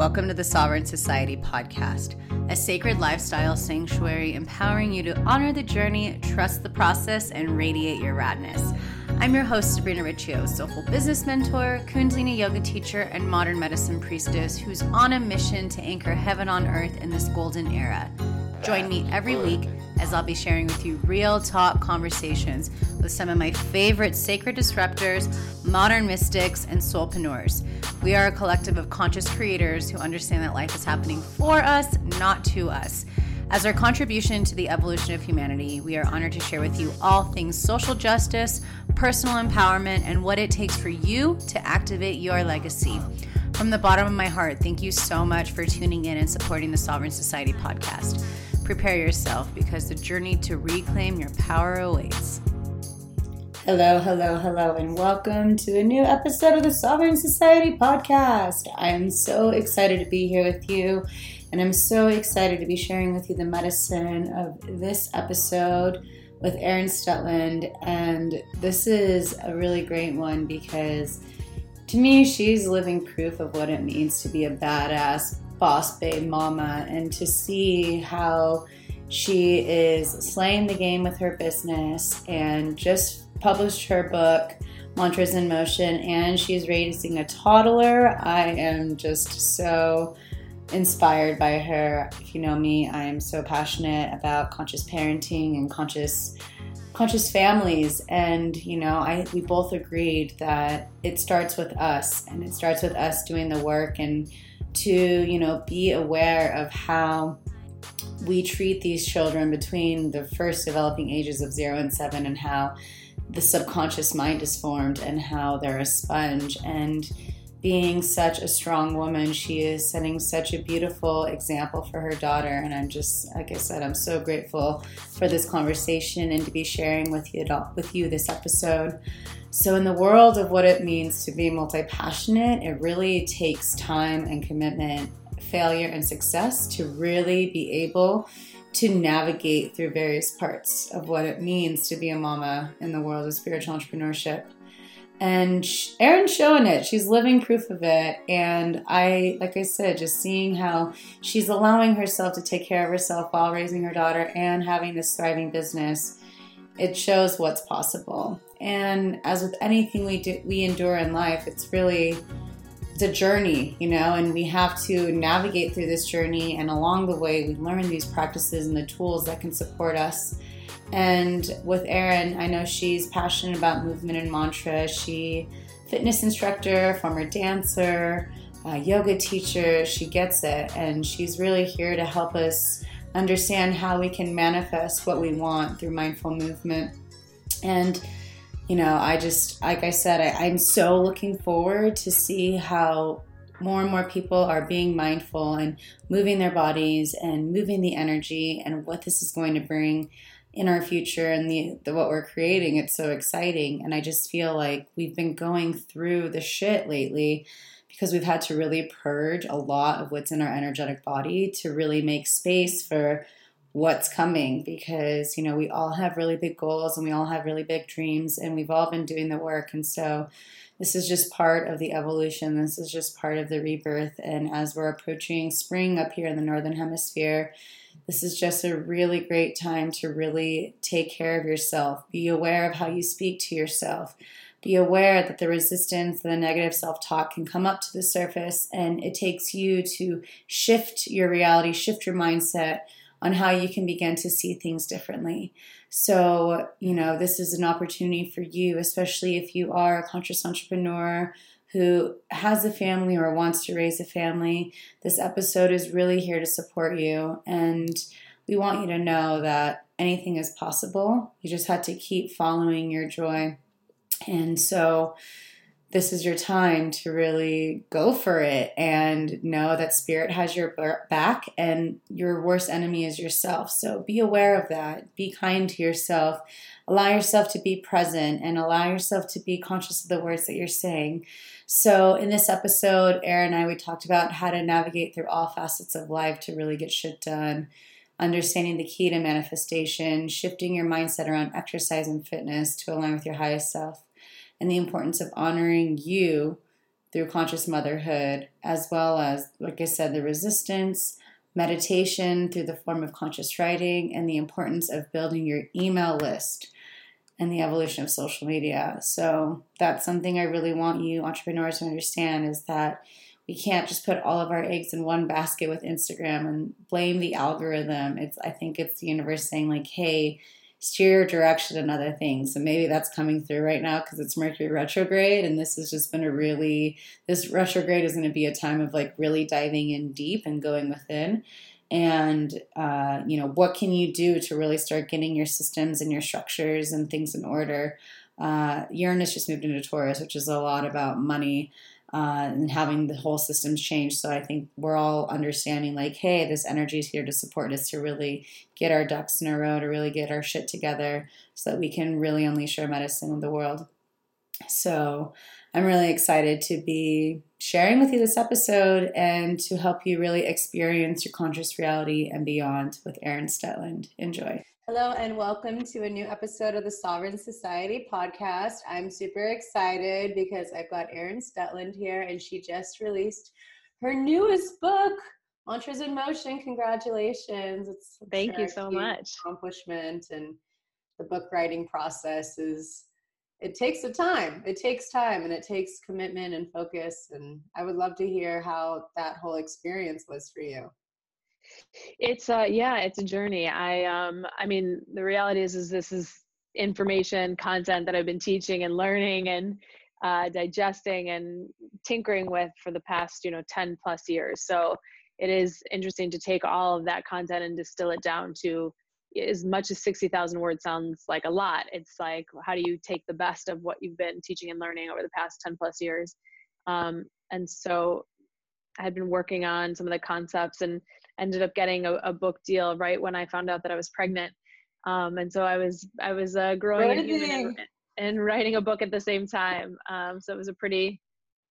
Welcome to the Sovereign Society podcast, a sacred lifestyle sanctuary empowering you to honor the journey, trust the process, and radiate your radness. I'm your host, Sabrina Riccio, soulful business mentor, Kundalini yoga teacher, and modern medicine priestess who's on a mission to anchor heaven on earth in this golden era. Join me every week as I'll be sharing with you real talk conversations with some of my favorite sacred disruptors, modern mystics, and soulpreneurs. We are a collective of conscious creators who understand that life is happening for us, not to us. As our contribution to the evolution of humanity, we are honored to share with you all things social justice, personal empowerment, and what it takes for you to activate your legacy. From the bottom of my heart, thank you so much for tuning in and supporting the Sovereign Society podcast. Prepare yourself because the journey to reclaim your power awaits. Hello, hello, hello, and welcome to a new episode of the Sovereign Society podcast. I'm so excited to be here with you, and I'm so excited to be sharing with you the medicine of this episode with Erin Stutland. And this is a really great one because to me, she's living proof of what it means to be a badass boss babe mama and to see how she is slaying the game with her business and just published her book mantras in motion and she's raising a toddler. I am just so inspired by her. If you know me i am so passionate about conscious parenting and conscious conscious families. And you know i we both agreed that it starts with us and it starts with us doing the work and to you know be aware of how we treat these children between the first developing ages of 0 and 7 and how the subconscious mind is formed and how they're a sponge. And being such a strong woman she is setting such a beautiful example for her daughter and i'm just like i said i'm so grateful for this conversation and to be sharing with you with you this episode so, in the world of what it means to be multi passionate, it really takes time and commitment, failure and success to really be able to navigate through various parts of what it means to be a mama in the world of spiritual entrepreneurship. And Erin's showing it. She's living proof of it. And I, like I said, just seeing how she's allowing herself to take care of herself while raising her daughter and having this thriving business, it shows what's possible. And as with anything we do, we endure in life, it's really it's a journey, you know, and we have to navigate through this journey. And along the way, we learn these practices and the tools that can support us. And with Erin, I know she's passionate about movement and mantra. She fitness instructor, former dancer, yoga teacher. She gets it, and she's really here to help us understand how we can manifest what we want through mindful movement. And you know, I just, like I said, I, I'm so looking forward to see how more and more people are being mindful and moving their bodies and moving the energy and what this is going to bring in our future and the, the, what we're creating it's so exciting. And i just feel like we've been going through the shit lately because we've had to really purge a lot of what's in our energetic body to really make space for what's coming because you know we all have really big goals and we all have really big dreams and we've all been doing the work. And so this is just part of the evolution. This is just part of the rebirth. And as we're approaching spring up here in the northern hemisphere this is just a really great time to really take care of yourself be aware of how you speak to yourself be aware that the resistance the negative self-talk can come up to the surface and it takes you to shift your reality shift your mindset on how you can begin to see things differently. So, you know, this is an opportunity for you, especially if you are a conscious entrepreneur who has a family or wants to raise a family. This episode is really here to support you. And we want you to know that anything is possible. You just have to keep following your joy. And so, this is your time to really go for it and know that spirit has your back and your worst enemy is yourself. So be aware of that. Be kind to yourself. Allow yourself to be present and allow yourself to be conscious of the words that you're saying. So, in this episode, Erin and I, we talked about how to navigate through all facets of life to really get shit done, understanding the key to manifestation, shifting your mindset around exercise and fitness to align with your highest self and the importance of honoring you through conscious motherhood, as well as, like I said, the resistance, meditation through the form of conscious writing, and the importance of building your email list and the evolution of social media. So that's something I really want you entrepreneurs to understand is that we can't just put all of our eggs in one basket with Instagram and blame the algorithm. It's I think it's the universe saying like, "Hey, steer your direction and other things." So maybe that's coming through right now because it's Mercury retrograde, and this has just been a really this retrograde is going to be a time of like really diving in deep and going within. And uh, you know, what can you do to really start getting your systems and your structures and things in order? Uh, Uranus just moved into Taurus, which is a lot about money uh, and having the whole systems change. So I think we're all understanding like, hey, this energy is here to support us to really get our ducks in a row, to really get our shit together so that we can really unleash our medicine in the world. So I'm really excited to be sharing with you this episode and to help you really experience your conscious reality and beyond with Erin Stutland. Enjoy. Hello, and welcome to a new episode of the Sovereign Society podcast. I'm super excited because I've got Erin Stutland here, and she just released her newest book, Mantras in Motion. Congratulations! It's thank you so much. Accomplishment and the book writing process is it takes a time. It takes time, and it takes commitment and focus. And I would love to hear how that whole experience was for you it's uh yeah it's a journey i um i mean the reality is is this is information content that i've been teaching and learning and uh, digesting and tinkering with for the past you know 10 plus years so it is interesting to take all of that content and distill it down to as much as 60,000 words sounds like a lot it's like how do you take the best of what you've been teaching and learning over the past 10 plus years um, and so i had been working on some of the concepts and ended up getting a, a book deal right when I found out that I was pregnant. Um, and so I was I was uh, growing a human and, and, writing a book at the same time. Um, so it was a pretty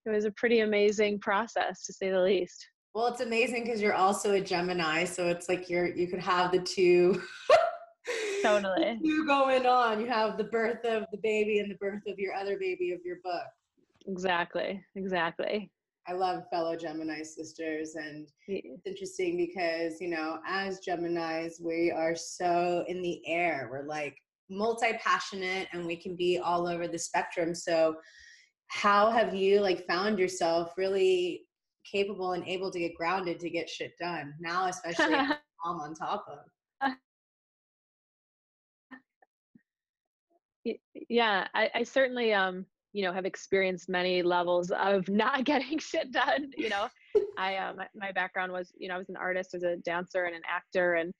it was a pretty amazing process to say the least. Well, it's amazing because you're also a Gemini, so it's like you're you could have the two. totally. You going on. You have the birth of the baby and the birth of your other baby of your book. Exactly. Exactly. I love fellow Gemini sisters, and it's interesting because you know, as Gemini's, we are so in the air. We're like multi passionate, and we can be all over the spectrum. So, how have you like found yourself really capable and able to get grounded to get shit done now, especially I'm on top of? Yeah, I, I certainly um you know have experienced many levels of not getting shit done you know i uh, my, my, background was you know i was an artist as a dancer and an actor and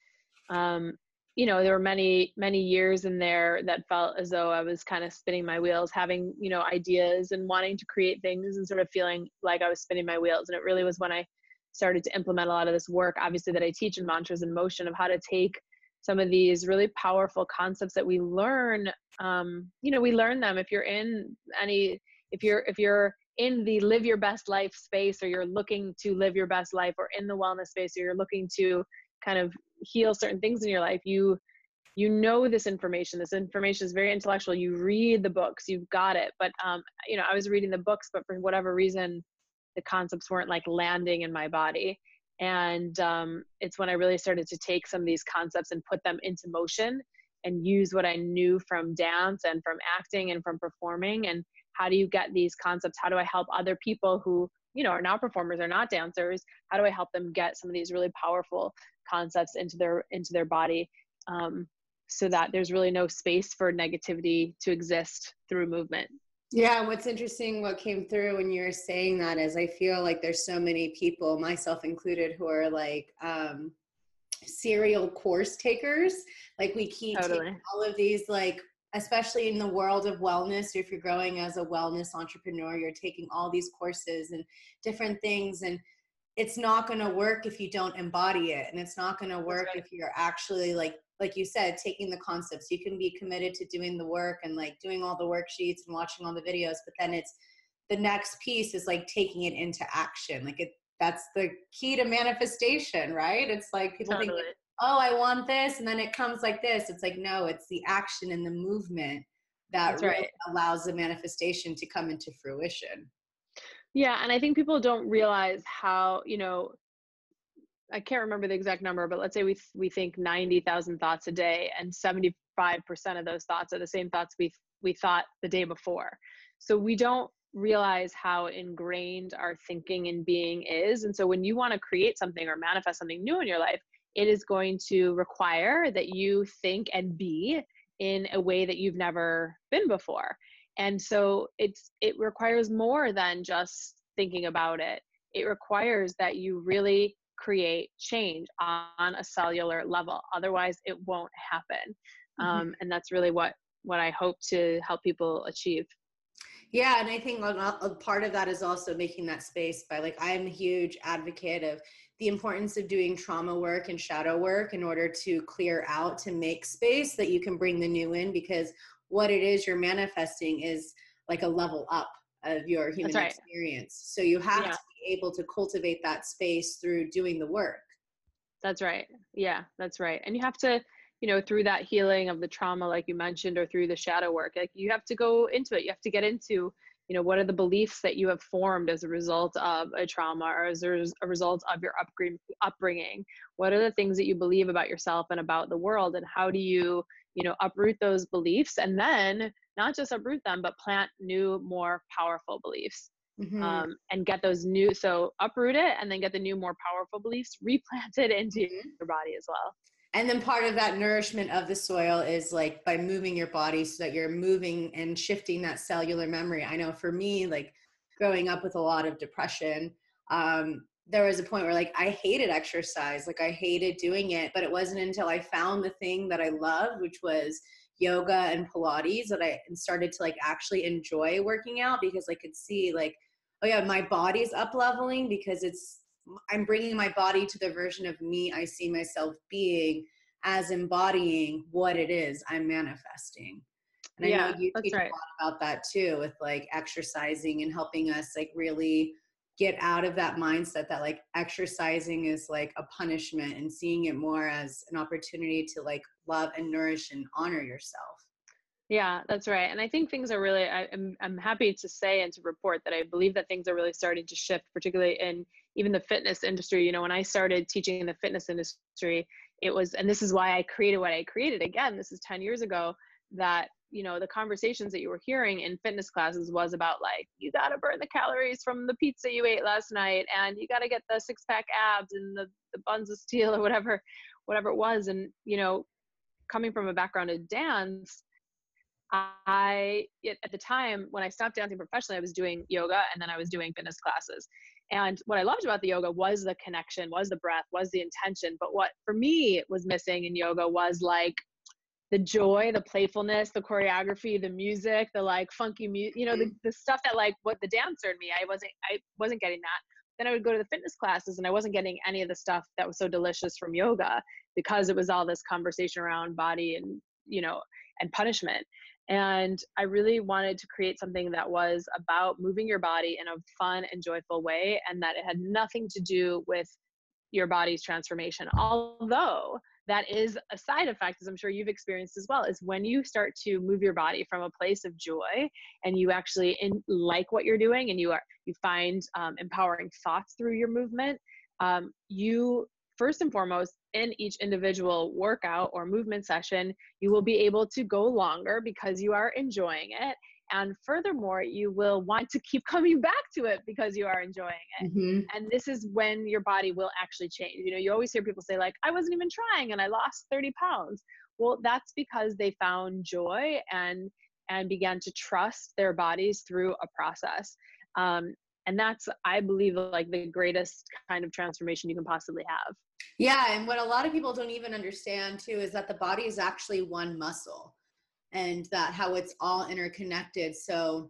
um you know there were many many years in there that felt as though i was kind of spinning my wheels having you know ideas and wanting to create things and sort of feeling like i was spinning my wheels. And it really was when i started to implement a lot of this work obviously that i teach in mantras in motion of how to take some of these really powerful concepts that we learn um, you know we learn them. If you're in any if you're if you're in the live your best life space or you're looking to live your best life or in the wellness space or you're looking to kind of heal certain things in your life you you know this information. This information is very intellectual. You read the books. You've got it. But um, you know i was reading the books but for whatever reason the concepts weren't like landing in my body. And um, it's when i really started to take some of these concepts and put them into motion and use what i knew from dance and from acting and from performing. And how do you get these concepts? How do i help other people who you know are not performers or not dancers? How do i help them get some of these really powerful concepts into their into their body um, so that there's really no space for negativity to exist through movement yeah, what's interesting, what came through when you were saying that is I feel like there's so many people, myself included, who are like um, serial course takers. Like we keep totally. all of these, like, especially in the world of wellness, if you're growing as a wellness entrepreneur, you're taking all these courses and different things. And it's not going to work if you don't embody it. And it's not going to work right. if you're actually like like you said, taking the concepts. You can be committed to doing the work and like doing all the worksheets and watching all the videos, but then it's the next piece is like taking it into action. Like it that's the key to manifestation, right? It's like people totally. think, oh, I want this, and then it comes like this. It's like, no, it's the action and the movement that really right. allows the manifestation to come into fruition. Yeah, and I think people don't realize how, you know, I can't remember the exact number, but let's say we we think 90,000 thoughts a day and 75% of those thoughts are the same thoughts we we thought the day before. So we don't realize how ingrained our thinking and being is. And so when you want to create something or manifest something new in your life, it is going to require that you think and be in a way that you've never been before. And so it's it requires more than just thinking about it. It requires that you really create change on a cellular level. Otherwise, it won't happen. Mm-hmm. Um, and that's really what what I hope to help people achieve. Yeah, and I think a part of that is also making that space by like I'm a huge advocate of the importance of doing trauma work and shadow work in order to clear out to make space that you can bring the new in because what it is you're manifesting is like a level up of your human right. experience. So you have yeah. to be able to cultivate that space through doing the work. That's right. Yeah, that's right. And you have to you know through that healing of the trauma like you mentioned or through the shadow work like you have to go into it you have to get into you know what are the beliefs that you have formed as a result of a trauma or as a result of your upbringing what are the things that you believe about yourself and about the world and how do you you know uproot those beliefs and then not just uproot them but plant new more powerful beliefs mm-hmm. um, and get those new so uproot it and then get the new more powerful beliefs replanted into mm-hmm. your body as well and then part of that nourishment of the soil is like by moving your body so that you're moving and shifting that cellular memory i know for me like growing up with a lot of depression um, there was a point where like i hated exercise like i hated doing it but it wasn't until i found the thing that i loved which was yoga and pilates that i started to like actually enjoy working out because i could see like oh yeah my body's up leveling because it's I'm bringing my body to the version of me I see myself being as embodying what it is I'm manifesting. And I yeah, know you speak right. a lot about that too, with like exercising and helping us like really get out of that mindset that like exercising is like a punishment and seeing it more as an opportunity to like love and nourish and honor yourself. Yeah, that's right. And I think things are really, I, am I'm, I'm happy to say and to report that I believe that things are really starting to shift, particularly in even the fitness industry. You know, when I started teaching in the fitness industry, it was, and this is why I created what I created. Again, this is 10 years ago that, you know, the conversations that you were hearing in fitness classes was about like, you got to burn the calories from the pizza you ate last night and you got to get the six pack abs and the, the buns of steel or whatever, whatever it was. And, you know, coming from a background of dance, I, at the time when I stopped dancing professionally, I was doing yoga and then I was doing fitness classes. And what I loved about the yoga was the connection, was the breath, was the intention. But what for me was missing in yoga was like the joy, the playfulness, the choreography, the music, the like funky music, you know, the, mm-hmm. the stuff that like what the dancer in me, I wasn't, I wasn't getting that. Then I would go to the fitness classes and I wasn't getting any of the stuff that was so delicious from yoga because it was all this conversation around body and, you know, and punishment. And I really wanted to create something that was about moving your body in a fun and joyful way, and that it had nothing to do with your body's transformation. Although that is a side effect, as I'm sure you've experienced as well, is when you start to move your body from a place of joy and you actually in, like what you're doing and you are you find um, empowering thoughts through your movement. Um, you first and foremost in each individual workout or movement session, you will be able to go longer because you are enjoying it. And furthermore, you will want to keep coming back to it because you are enjoying it. Mm-hmm. And this is when your body will actually change. You know, you always hear people say, like, I wasn't even trying and I lost 30 pounds. Well, that's because they found joy and and began to trust their bodies through a process. Um, and that's, I believe, like the greatest kind of transformation you can possibly have. Yeah, and what a lot of people don't even understand too is that the body is actually one muscle and that how it's all interconnected. So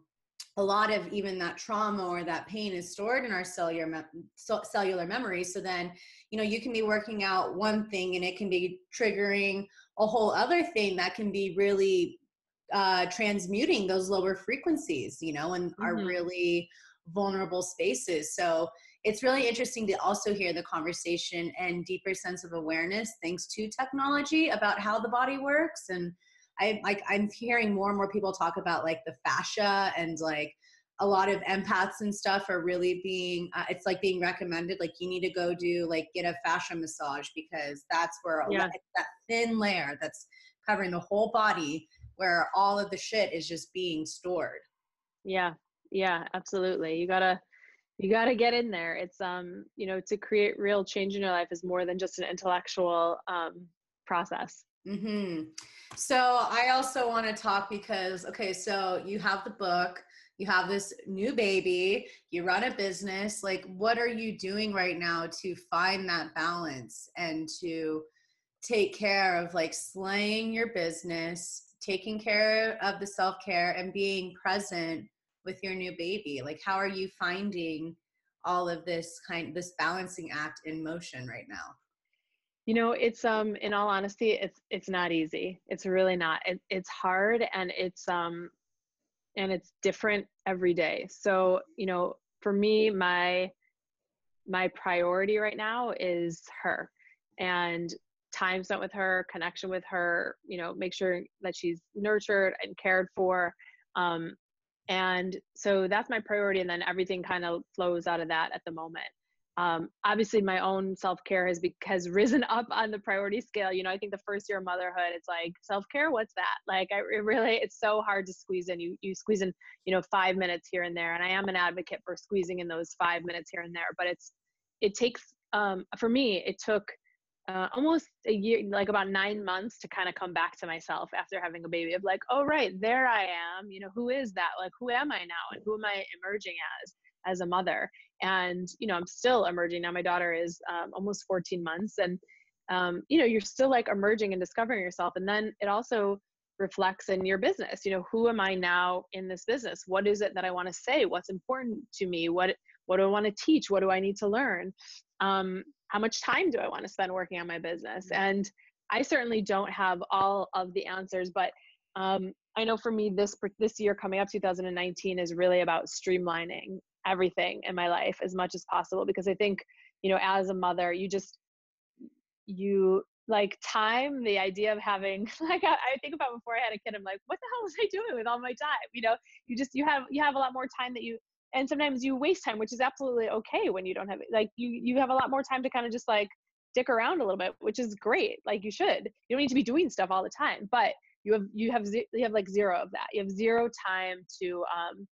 a lot of even that trauma or that pain is stored in our cellular me- cellular memory. So then, you know, you can be working out one thing and it can be triggering a whole other thing that can be really uh, transmuting those lower frequencies, you know, and mm-hmm. are really vulnerable spaces. So it's really interesting to also hear the conversation and deeper sense of awareness thanks to technology about how the body works and i like i'm hearing more and more people talk about like the fascia and like a lot of empaths and stuff are really being uh, it's like being recommended like you need to go do like get a fascia massage because that's where yeah. that thin layer that's covering the whole body where all of the shit is just being stored. Yeah. Yeah absolutely. You gotta you gotta get in there. It's um you know to create real change in your life is more than just an intellectual um process mm-hmm. so i also want to talk because okay so you have the book you have this new baby, you run a business. Like, what are you doing right now to find that balance and to take care of like slaying your business, taking care of the self care, and being present with your new baby? Like, how are you finding all of this kind, this balancing act in motion right now? You know it's um in all honesty it's it's not easy it's really not it, it's hard and it's um and it's different every day. So, you know, for me, my my priority right now is her and time spent with her, connection with her, you know, make sure that she's nurtured and cared for. Um, and so that's my priority. And then everything kind of flows out of that at the moment um, obviously my own self-care has be- has risen up on the priority scale you know i think the first year of motherhood it's like self-care what's that? Like i it really it's so hard to squeeze in. You you squeeze in you know five minutes here and there and i am an advocate for squeezing in those five minutes here and there but it's it takes um, for me it took uh, almost a year like about nine months to kind of come back to myself after having a baby of like oh right there i am you know who is that? Like who am i now and who am i emerging as as a mother. And you know i'm still emerging now. My daughter is um, almost 14 months and um, you know you're still like emerging and discovering yourself. And then it also reflects in your business. You know who am i now in this business? What is it that i want to say? What's important to me? What what do i want to teach? What do i need to learn? Um, how much time do i want to spend working on my business? Mm-hmm. and i certainly don't have all of the answers but um, i know for me this this year coming up 2019 is really about streamlining everything in my life as much as possible because I think, you know, as a mother, you just, you like time, the idea of having, like, I, I think about before I had a kid, I'm like, what the hell was I doing with all my time? You know, you just, you have, you have a lot more time that you, and sometimes you waste time, which is absolutely okay when you don't have, like, you, you have a lot more time to kind of just like dick around a little bit, which is great. Like you should, you don't need to be doing stuff all the time, but you have, you have, you have like zero of that. You have zero time to, um,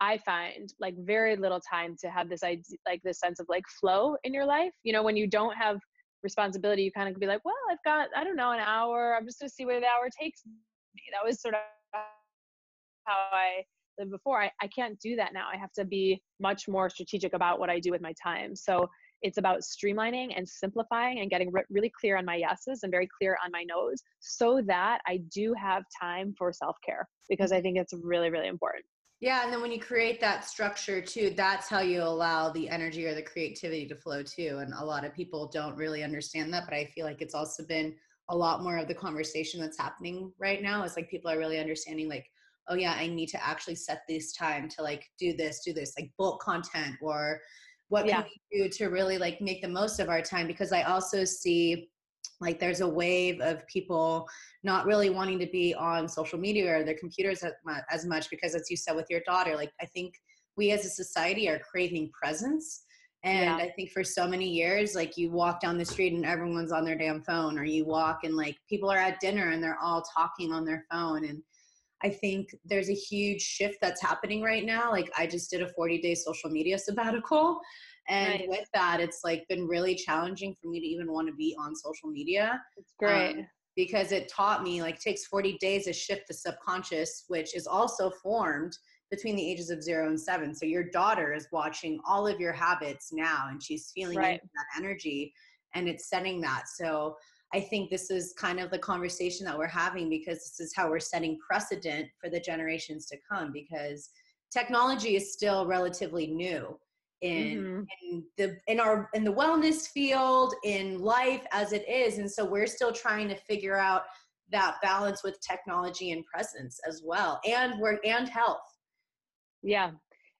I find like very little time to have this idea, like this sense of like flow in your life. You know, when you don't have responsibility, you kind of be like, well, I've got, I don't know, an hour. I'm just going to see where the hour takes me. That was sort of how I lived before. I, I can't do that now. I have to be much more strategic about what I do with my time. So it's about streamlining and simplifying and getting re- really clear on my yeses and very clear on my nos so that I do have time for self care because I think it's really, really important. Yeah, and then when you create that structure too, that's how you allow the energy or the creativity to flow too. And a lot of people don't really understand that, but I feel like it's also been a lot more of the conversation that's happening right now. Is like people are really understanding like, oh yeah, I need to actually set this time to like do this, do this, like bulk content or what yeah. can we do to really like make the most of our time? Because I also see like there's a wave of people not really wanting to be on social media or their computers as much because as you said with your daughter like i think we as a society are craving presence. And yeah. i think for so many years like you walk down the street and everyone's on their damn phone or you walk and like people are at dinner and they're all talking on their phone. And i think there's a huge shift that's happening right now. Like i just did a 40 day social media sabbatical and nice. with that, it's like been really challenging for me to even want to be on social media. It's great. Um, because it taught me like takes 40 days to shift the subconscious, which is also formed between the ages of zero and seven. So your daughter is watching all of your habits now and she's feeling right. that energy and it's setting that. So I think this is kind of the conversation that we're having because this is how we're setting precedent for the generations to come because technology is still relatively new in, mm-hmm. in the in our in the wellness field in life as it is and so we're still trying to figure out that balance with technology and presence as well and work and health. Yeah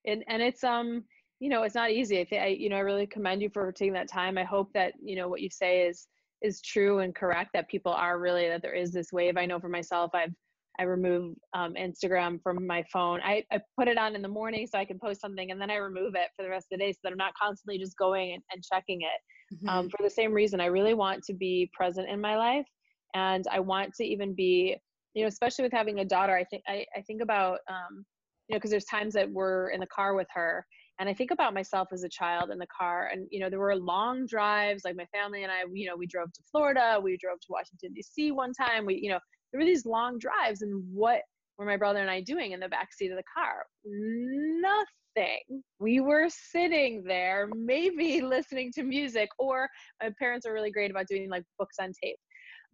and and it's um you know it's not easy. I think i you know i really commend you for taking that time. I hope that you know what you say is is true and correct that people are really that there is this wave. I know for myself i've I remove um, Instagram from my phone. I, I put it on in the morning so I can post something and then I remove it for the rest of the day so that I'm not constantly just going and, and checking it. Mm-hmm. Um, for the same reason, I really want to be present in my life and I want to even be, you know, especially with having a daughter. I think I, I think about, um, you know, because there's times that we're in the car with her and i think about myself as a child in the car and you know there were long drives like my family and i you know we drove to florida we drove to washington d.c one time we you know there were these long drives and what were my brother and i doing in the back seat of the car nothing we were sitting there maybe listening to music or my parents are really great about doing like books on tape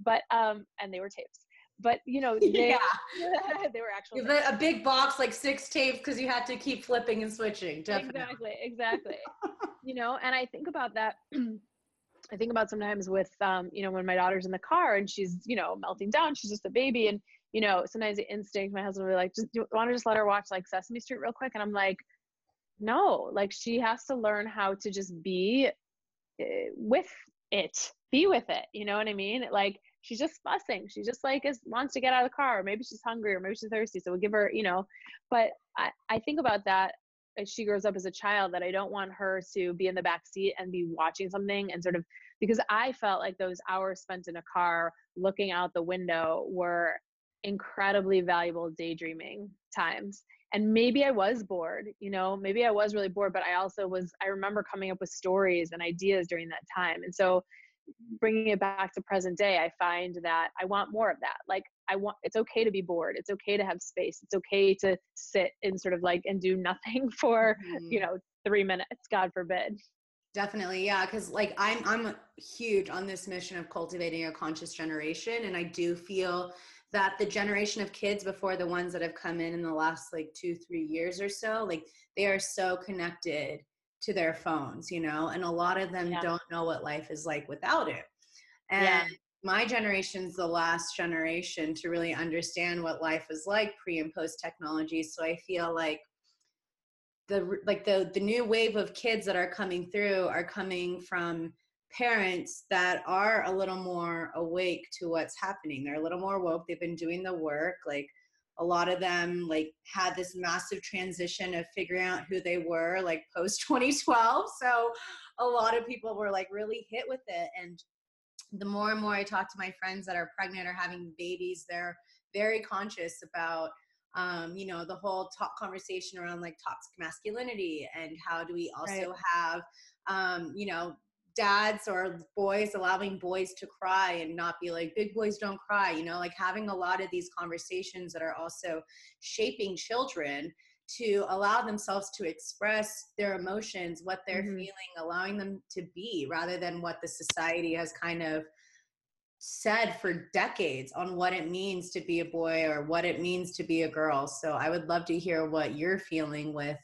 but um and they were tapes but you know they, yeah. they were actually a big box like six tapes because you had to keep flipping and switching definitely. exactly exactly you know and i think about that i think about sometimes with um you know when my daughter's in the car and she's you know melting down she's just a baby and you know sometimes the instinct my husband will be like just want to just let her watch like sesame street real quick and i'm like no like she has to learn how to just be uh, with it be with it you know what i mean like she's just fussing. She just like is wants to get out of the car. Or maybe she's hungry or maybe she's thirsty. So we'll give her, you know. But I, I think about that as she grows up as a child that I don't want her to be in the back seat and be watching something and sort of because I felt like those hours spent in a car looking out the window were incredibly valuable daydreaming times. And maybe I was bored, you know, maybe I was really bored, but I also was, I remember coming up with stories and ideas during that time. And so bringing it back to present day i find that i want more of that like i want it's okay to be bored it's okay to have space it's okay to sit and sort of like and do nothing for mm-hmm. you know three minutes god forbid definitely yeah because like i'm i'm huge on this mission of cultivating a conscious generation and i do feel that the generation of kids before the ones that have come in in the last like two three years or so like they are so connected to their phones, you know, and a lot of them yeah. don't know what life is like without it. And yeah. My generation's the last generation to really understand what life is like pre and post technology. So I feel like the like the the new wave of kids that are coming through are coming from parents that are a little more awake to what's happening. They're a little more woke. They've been doing the work like a lot of them like had this massive transition of figuring out who they were like post 2012 so a lot of people were like really hit with it and the more and more i talk to my friends that are pregnant or having babies they're very conscious about um, you know the whole talk conversation around like toxic masculinity and how do we also right. have um, you know dads or boys allowing boys to cry and not be like big boys don't cry you know like having a lot of these conversations that are also shaping children to allow themselves to express their emotions what they're mm-hmm. feeling allowing them to be rather than what the society has kind of said for decades on what it means to be a boy or what it means to be a girl so i would love to hear what you're feeling with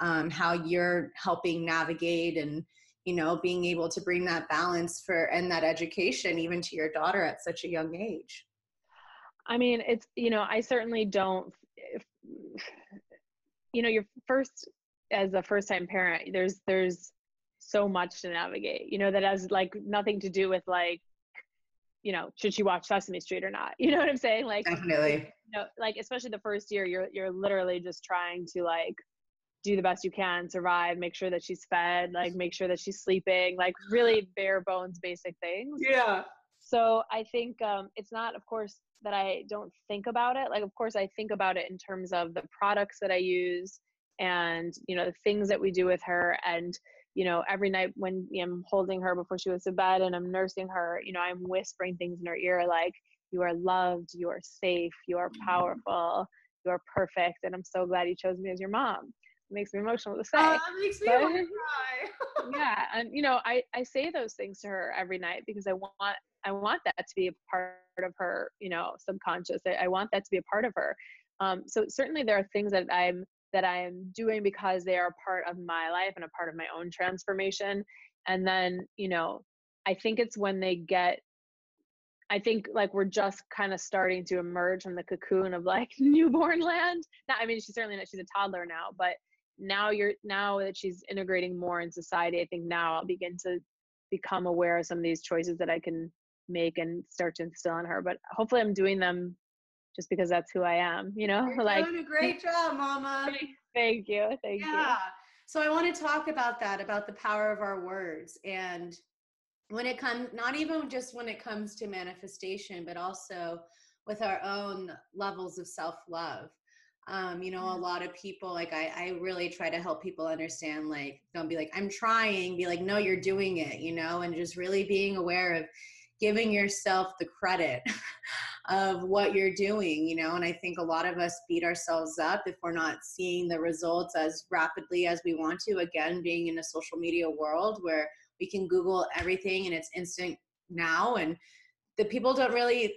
um, how you're helping navigate and you know being able to bring that balance for and that education even to your daughter at such a young age i mean it's you know i certainly don't you know your first as a first time parent there's there's so much to navigate you know that has like nothing to do with like you know should she watch sesame street or not you know what i'm saying like definitely you know, like especially the first year you're you're literally just trying to like do the best you can, survive, make sure that she's fed, like make sure that she's sleeping, like really bare bones basic things. Yeah. So I think um, it's not, of course, that I don't think about it. Like, of course, I think about it in terms of the products that I use and, you know, the things that we do with her. And, you know, every night when I'm holding her before she goes to bed and I'm nursing her, you know, I'm whispering things in her ear like, you are loved, you are safe, you are powerful, you are perfect. And I'm so glad you chose me as your mom it makes me emotional to say. Oh, makes me but, cry. yeah, and you know, I I say those things to her every night because I want I want that to be a part of her, you know, subconscious. I, I want that to be a part of her. Um, so certainly there are things that I'm that I am doing because they are part of my life and a part of my own transformation. And then, you know, I think it's when they get I think like we're just kind of starting to emerge from the cocoon of like newborn land. Now, I mean, she's certainly not, she's a toddler now, but now you're now that she's integrating more in society i think now i'll begin to become aware of some of these choices that i can make and start to instill in her but hopefully i'm doing them just because that's who I am, you know? You're like doing a great job, mama. Thank you. Thank yeah. you. So I want to talk about that, about the power of our words. And when it comes, not even just when it comes to manifestation, but also with our own levels of self love. Um, you know, a lot of people, like, I, I really try to help people understand, like, don't be like, I'm trying, be like, no, you're doing it, you know, and just really being aware of giving yourself the credit of what you're doing, you know. And I think a lot of us beat ourselves up if we're not seeing the results as rapidly as we want to. Again, being in a social media world where we can Google everything and it's instant now. And the people don't really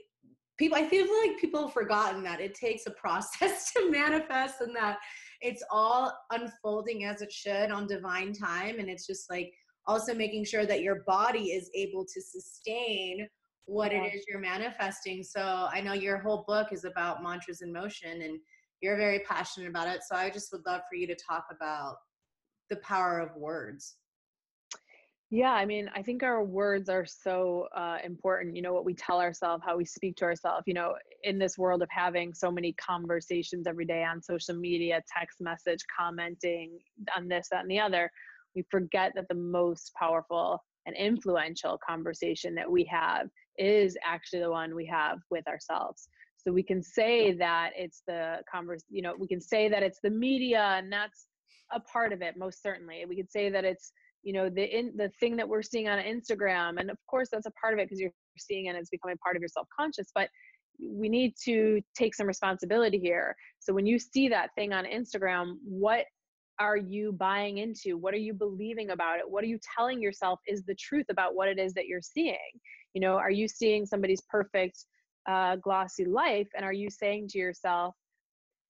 people i feel like people have forgotten that it takes a process to manifest and that it's all unfolding as it should on divine time and it's just like also making sure that your body is able to sustain what yeah. it is you're manifesting. So I know your whole book is about mantras in motion and you're very passionate about it. So I just would love for you to talk about the power of words. Yeah, I mean, I think our words are so uh, important. You know, what we tell ourselves, how we speak to ourselves. You know, in this world of having so many conversations every day on social media, text message, commenting on this, that, and the other, we forget that the most powerful and influential conversation that we have is actually the one we have with ourselves. So we can say that it's the converse you know we can say that it's the media and that's a part of it most certainly. We could say that it's you know the in the thing that we're seeing on instagram and of course that's a part of it because you're seeing it and it's becoming part of your self-conscious but we need to take some responsibility here. So when you see that thing on instagram what are you buying into? What are you believing about it? What are you telling yourself is the truth about what it is that you're seeing? You know, are you seeing somebody's perfect, uh, glossy life? And are you saying to yourself,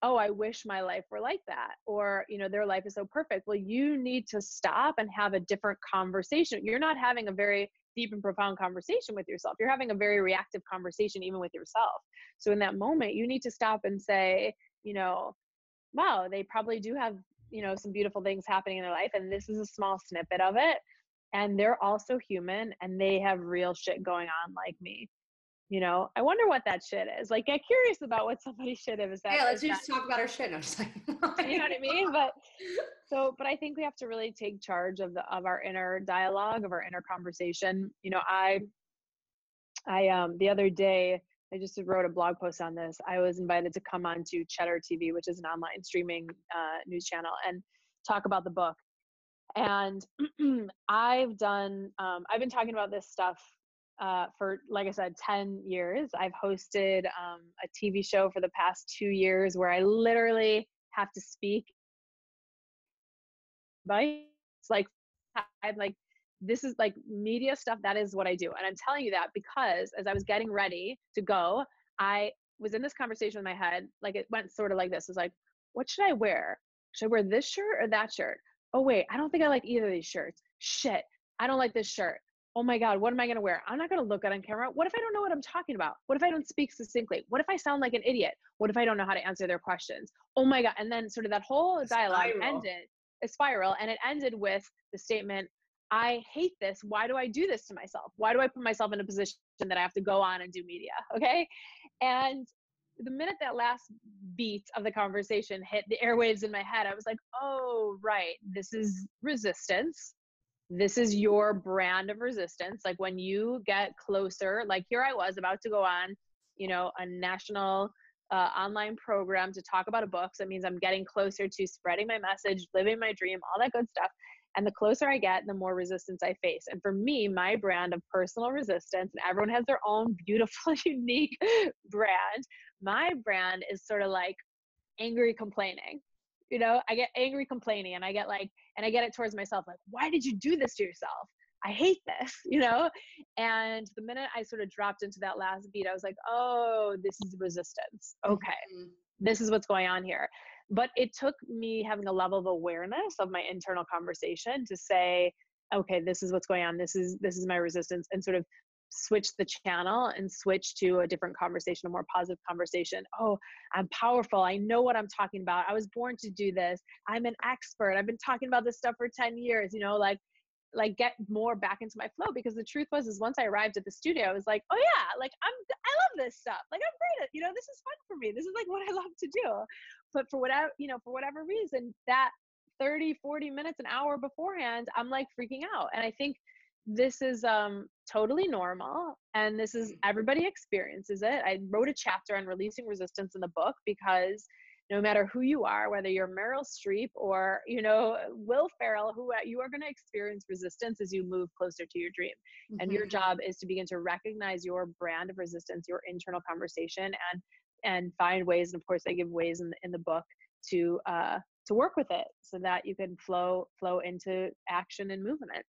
oh, I wish my life were like that? Or, you know, their life is so perfect. Well, you need to stop and have a different conversation. You're not having a very deep and profound conversation with yourself. You're having a very reactive conversation, even with yourself. So in that moment, you need to stop and say, you know, wow, they probably do have you know some beautiful things happening in their life and this is a small snippet of it and they're also human and they have real shit going on like me. You know i wonder what that shit is. Like get curious about what somebody's shit is that yeah let's just that, talk about our shit. No, just like, you know what i mean? But so but i think we have to really take charge of the of our inner dialogue of our inner conversation. You know i i um the other day I just wrote a blog post on this. I was invited to come on to Cheddar TV, which is an online streaming uh, news channel, and talk about the book. And I've done, um, I've been talking about this stuff uh, for, like I said, 10 years. I've hosted um, a TV show for the past two years where I literally have to speak. But it's like, I'm like this is like media stuff that is what i do and i'm telling you that because as i was getting ready to go i was in this conversation in my head like it went sort of like this it was like what should i wear? Should i wear this shirt or that shirt? Oh wait i don't think i like either of these shirts. Shit i don't like this shirt. Oh my god what am i going to wear? I'm not going to look good on camera. What if i don't know what i'm talking about? What if i don't speak succinctly? What if i sound like an idiot? What if i don't know how to answer their questions? Oh my god and then sort of that whole dialogue ended a spiral and it ended with the statement I hate this. Why do I do this to myself? Why do I put myself in a position that I have to go on and do media? Okay. And the minute that last beat of the conversation hit the airwaves in my head, I was like, oh, right. This is resistance. This is your brand of resistance. Like when you get closer, like here I was about to go on, you know, a national uh, online program to talk about a book. So it means I'm getting closer to spreading my message, living my dream, all that good stuff. And the closer I get, the more resistance I face. And for me, my brand of personal resistance, and everyone has their own beautiful, unique brand. My brand is sort of like angry complaining. You know, I get angry complaining and I get like, and I get it towards myself, like, why did you do this to yourself? I hate this, you know? And the minute I sort of dropped into that last beat, I was like, oh, this is resistance. Okay. Mm-hmm. This is what's going on here but it took me having a level of awareness of my internal conversation to say okay this is what's going on this is this is my resistance and sort of switch the channel and switch to a different conversation a more positive conversation oh i'm powerful i know what i'm talking about i was born to do this i'm an expert i've been talking about this stuff for 10 years you know like like get more back into my flow because the truth was is once I arrived at the studio, I was like, oh yeah, like I'm I love this stuff. Like I'm great at, you know, this is fun for me. This is like what I love to do. But for whatever, you know, for whatever reason, that 30, 40 minutes, an hour beforehand, I'm like freaking out. And I think this is um totally normal and this is everybody experiences it. I wrote a chapter on releasing resistance in the book because no matter who you are, whether you're Meryl Streep or, you know, Will Ferrell, who uh, you are going to experience resistance as you move closer to your dream. Mm-hmm. And your mm-hmm. job is to begin to recognize your brand of resistance, your internal conversation and and find ways and of course I give ways in the, in the book to uh to work with it so that you can flow flow into action and movement.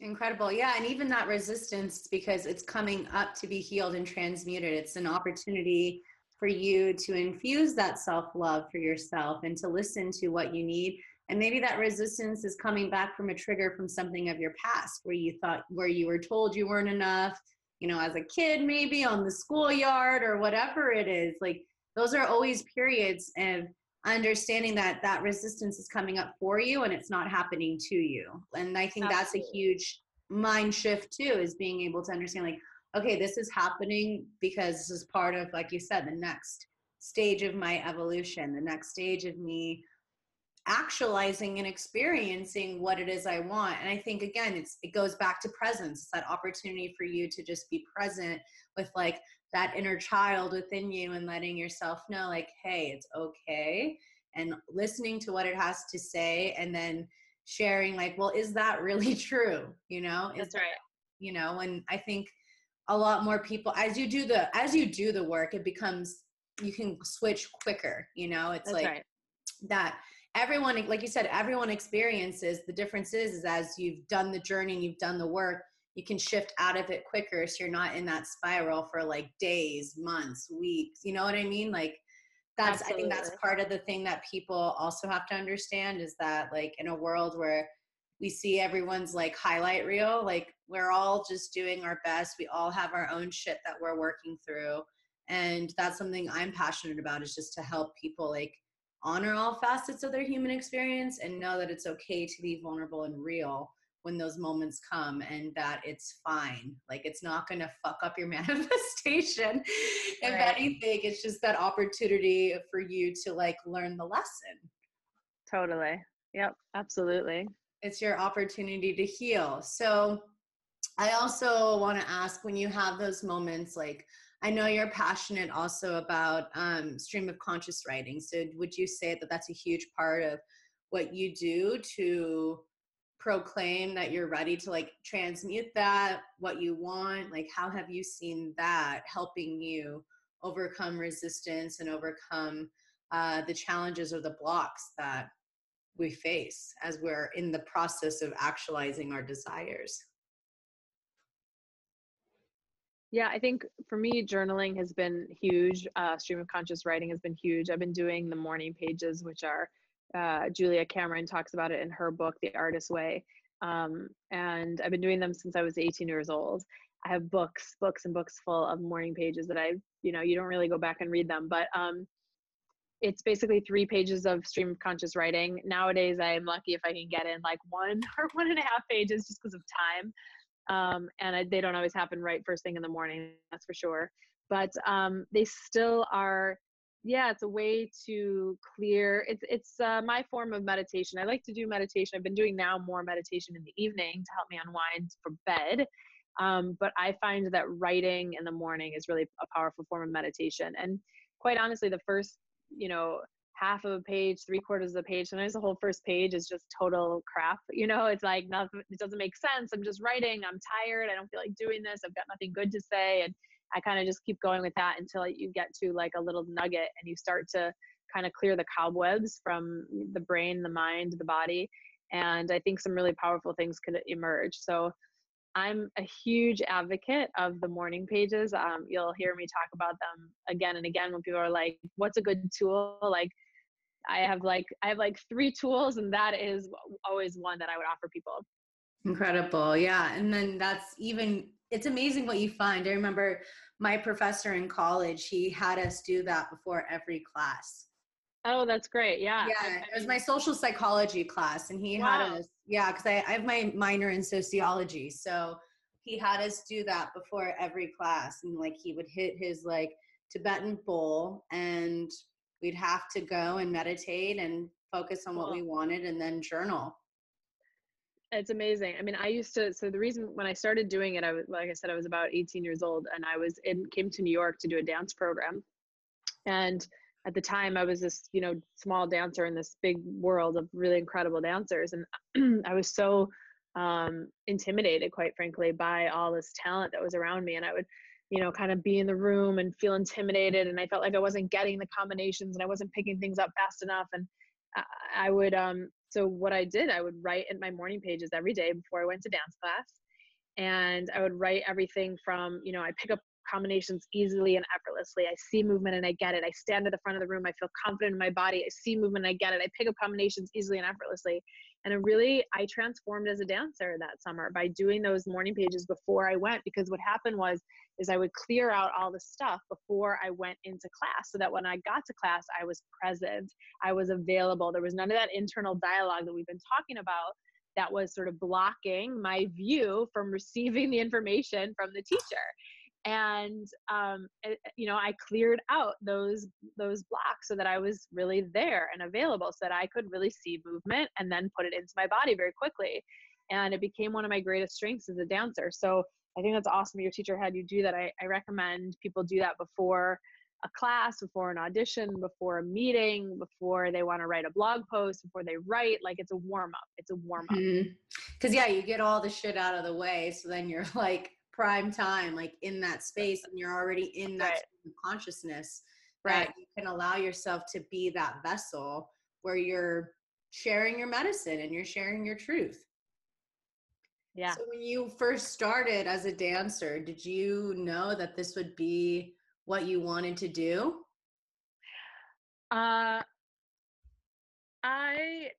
Incredible. Yeah. And even that resistance, because it's coming up to be healed and transmuted, it's an opportunity for you to infuse that self love for yourself and to listen to what you need. And maybe that resistance is coming back from a trigger from something of your past where you thought, where you were told you weren't enough, you know, as a kid, maybe on the schoolyard or whatever it is. Like, those are always periods of understanding that that resistance is coming up for you and it's not happening to you. And I think Absolutely. that's a huge mind shift too, is being able to understand, like, okay, this is happening because this is part of, like you said, the next stage of my evolution, the next stage of me actualizing and experiencing what it is I want. And I think again, it's it goes back to presence. It's that opportunity for you to just be present with like that inner child within you and letting yourself know like, hey, it's okay. And listening to what it has to say and then sharing like, well, is that really true? You know? Is That's right. You know, and I think a lot more people as you do the as you do the work it becomes you can switch quicker you know it's That's like right. that everyone like you said everyone experiences the difference is, is as you've done the journey and you've done the work you can shift out of it quicker so you're not in that spiral for like days months weeks you know what i mean like that's Absolutely. i think that's part of the thing that people also have to understand is that like in a world where we see everyone's like highlight reel like we're all just doing our best we all have our own shit that we're working through and that's something i'm passionate about is just to help people like honor all facets of their human experience and know that it's okay to be vulnerable and real when those moments come and that it's fine. Like it's not going to fuck up your manifestation. If anything it's just that opportunity for you to like learn the lesson. Totally. Yep absolutely. It's your opportunity to heal. So I also want to ask when you have those moments, like I know you're passionate also about um, stream of conscious writing. So would you say that that's a huge part of what you do to proclaim that you're ready to like transmute that, what you want? Like, how have you seen that helping you overcome resistance and overcome uh, the challenges or the blocks that we face as we're in the process of actualizing our desires. Yeah, I think for me, journaling has been huge. Uh, stream of conscious writing has been huge. I've been doing the morning pages, which are uh, Julia Cameron talks about it in her book, The Artist Way. Um, and I've been doing them since I was 18 years old. I have books, books and books full of morning pages that I, you know, you don't really go back and read them, but um, it's basically three pages of stream of conscious writing. Nowadays, I am lucky if I can get in like one or one and a half pages just because of time. Um, and I, they don't always happen right first thing in the morning, that's for sure. But um, they still are, yeah, it's a way to clear. It's it's uh, my form of meditation. I like to do meditation. I've been doing now more meditation in the evening to help me unwind for bed. Um, but I find that writing in the morning is really a powerful form of meditation. And quite honestly, the first you know half of a page three quarters of a page. Sometimes the whole first page is just total crap you know? It's like nothing it doesn't make sense. I'm just writing. I'm tired. I don't feel like doing this. I've got nothing good to say. And i kind of just keep going with that until you get to like a little nugget and you start to kind of clear the cobwebs from the brain the mind the body. And i think some really powerful things could emerge. So I'm a huge advocate of the morning pages. Um, you'll hear me talk about them again and again when people are like, "What's a good tool?" Like, I have like I have like three tools, and that is always one that I would offer people. Incredible, yeah. And then that's even it's amazing what you find. I remember my professor in college; he had us do that before every class. Oh, that's great. Yeah. Yeah. It was my social psychology class and he wow. had us, yeah, because I, I have my minor in sociology. So he had us do that before every class. And like he would hit his like Tibetan bowl and we'd have to go and meditate and focus on what we wanted and then journal. It's amazing. I mean, I used to. So the reason when I started doing it, I was like I said, I was about 18 years old, and I was in came to New York to do a dance program, and at the time I was this you know small dancer in this big world of really incredible dancers, and I was so um, intimidated, quite frankly, by all this talent that was around me, and I would you know, kind of be in the room and feel intimidated. And I felt like I wasn't getting the combinations and I wasn't picking things up fast enough. And I would, um, so what I did, I would write in my morning pages every day before I went to dance class. And I would write everything from, you know, I pick up combinations easily and effortlessly. I see movement and I get it. I stand at the front of the room. I feel confident in my body. I see movement and I get it. I pick up combinations easily and effortlessly. And really, I transformed as a dancer that summer by doing those morning pages before I went because what happened was is I would clear out all the stuff before I went into class so that when I got to class, I was present, I was available. There was none of that internal dialogue that we've been talking about that was sort of blocking my view from receiving the information from the teacher and um, it, you know i cleared out those those blocks so that i was really there and available so that i could really see movement and then put it into my body very quickly and it became one of my greatest strengths as a dancer so I think that's awesome. Your teacher had you do that. I, I recommend people do that before a class, before an audition, before a meeting, before they want to write a blog post, before they write. Like it's a warm up. It's a warm up. Because mm-hmm. yeah, you get all the shit out of the way, so then you're like prime time, like in that space, and you're already in that right. consciousness. Right. you can allow yourself to be that vessel where you're sharing your medicine and you're sharing your truth. Yeah. So when you first started as a dancer, did you know that this would be what you wanted to do? Uh I